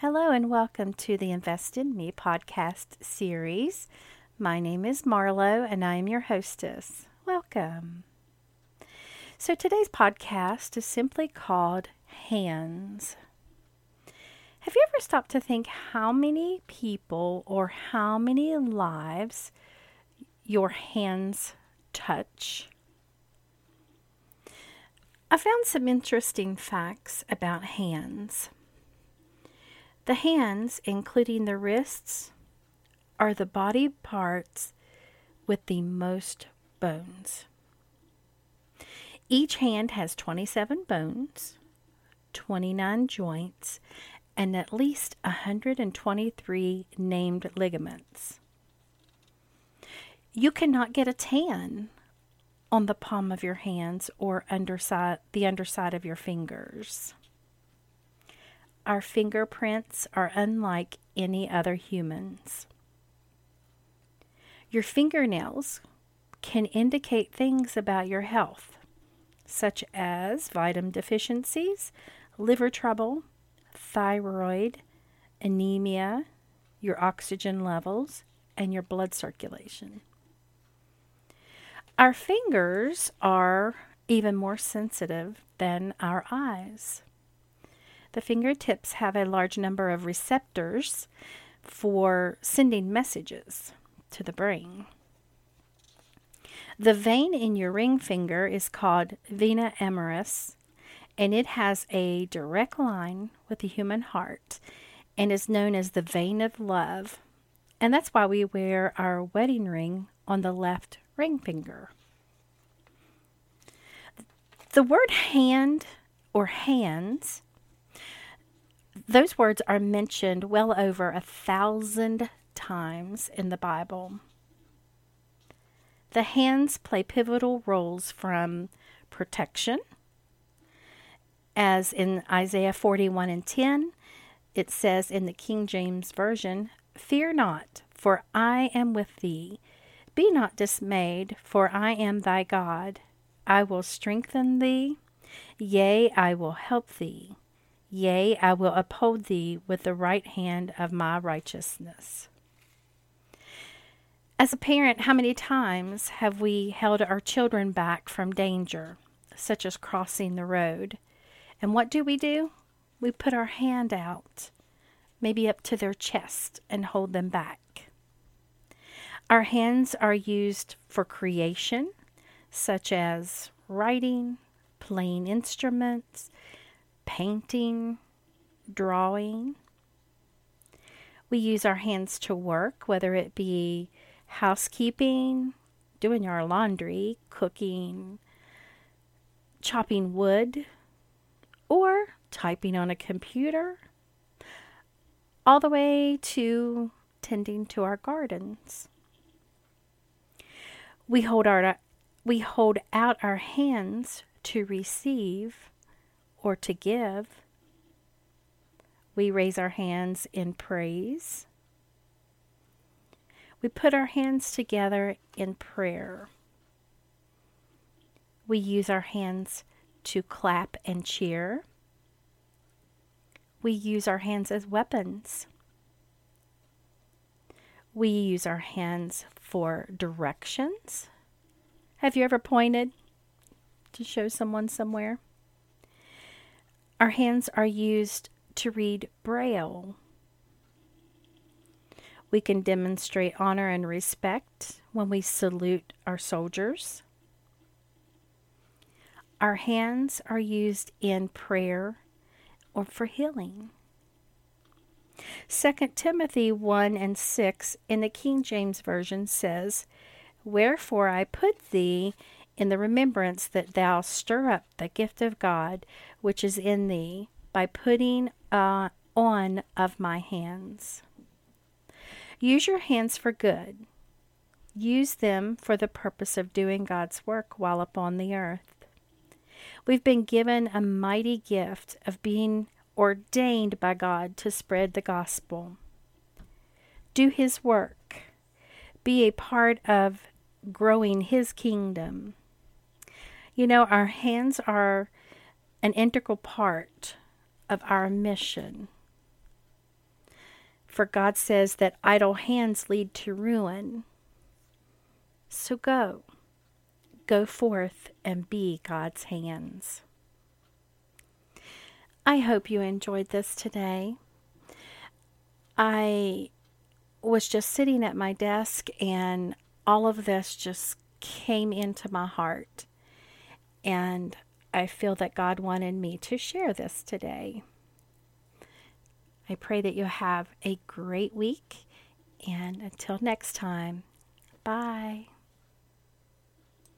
Hello, and welcome to the Invest in Me podcast series. My name is Marlo, and I am your hostess. Welcome. So, today's podcast is simply called Hands. Have you ever stopped to think how many people or how many lives your hands touch? I found some interesting facts about hands. The hands, including the wrists, are the body parts with the most bones. Each hand has 27 bones, 29 joints, and at least 123 named ligaments. You cannot get a tan on the palm of your hands or underside the underside of your fingers. Our fingerprints are unlike any other humans. Your fingernails can indicate things about your health, such as vitamin deficiencies, liver trouble, thyroid, anemia, your oxygen levels, and your blood circulation. Our fingers are even more sensitive than our eyes. The fingertips have a large number of receptors for sending messages to the brain. The vein in your ring finger is called vena amoris, and it has a direct line with the human heart and is known as the vein of love. And that's why we wear our wedding ring on the left ring finger. The word hand or hands those words are mentioned well over a thousand times in the Bible. The hands play pivotal roles from protection, as in Isaiah 41 and 10, it says in the King James Version, Fear not, for I am with thee. Be not dismayed, for I am thy God. I will strengthen thee. Yea, I will help thee. Yea, I will uphold thee with the right hand of my righteousness. As a parent, how many times have we held our children back from danger, such as crossing the road? And what do we do? We put our hand out, maybe up to their chest, and hold them back. Our hands are used for creation, such as writing, playing instruments, painting, drawing. We use our hands to work, whether it be housekeeping, doing our laundry, cooking, chopping wood, or typing on a computer, all the way to tending to our gardens. We hold our we hold out our hands to receive or to give. We raise our hands in praise. We put our hands together in prayer. We use our hands to clap and cheer. We use our hands as weapons. We use our hands for directions. Have you ever pointed to show someone somewhere? Our hands are used to read Braille. We can demonstrate honor and respect when we salute our soldiers. Our hands are used in prayer or for healing. 2 Timothy 1 and 6 in the King James Version says, Wherefore I put thee in the remembrance that thou stir up the gift of God which is in thee by putting uh, on of my hands. Use your hands for good. Use them for the purpose of doing God's work while upon the earth. We've been given a mighty gift of being ordained by God to spread the gospel. Do His work. Be a part of growing His kingdom. You know, our hands are an integral part of our mission. For God says that idle hands lead to ruin. So go. Go forth and be God's hands. I hope you enjoyed this today. I was just sitting at my desk and all of this just came into my heart. And I feel that God wanted me to share this today. I pray that you have a great week. And until next time, bye.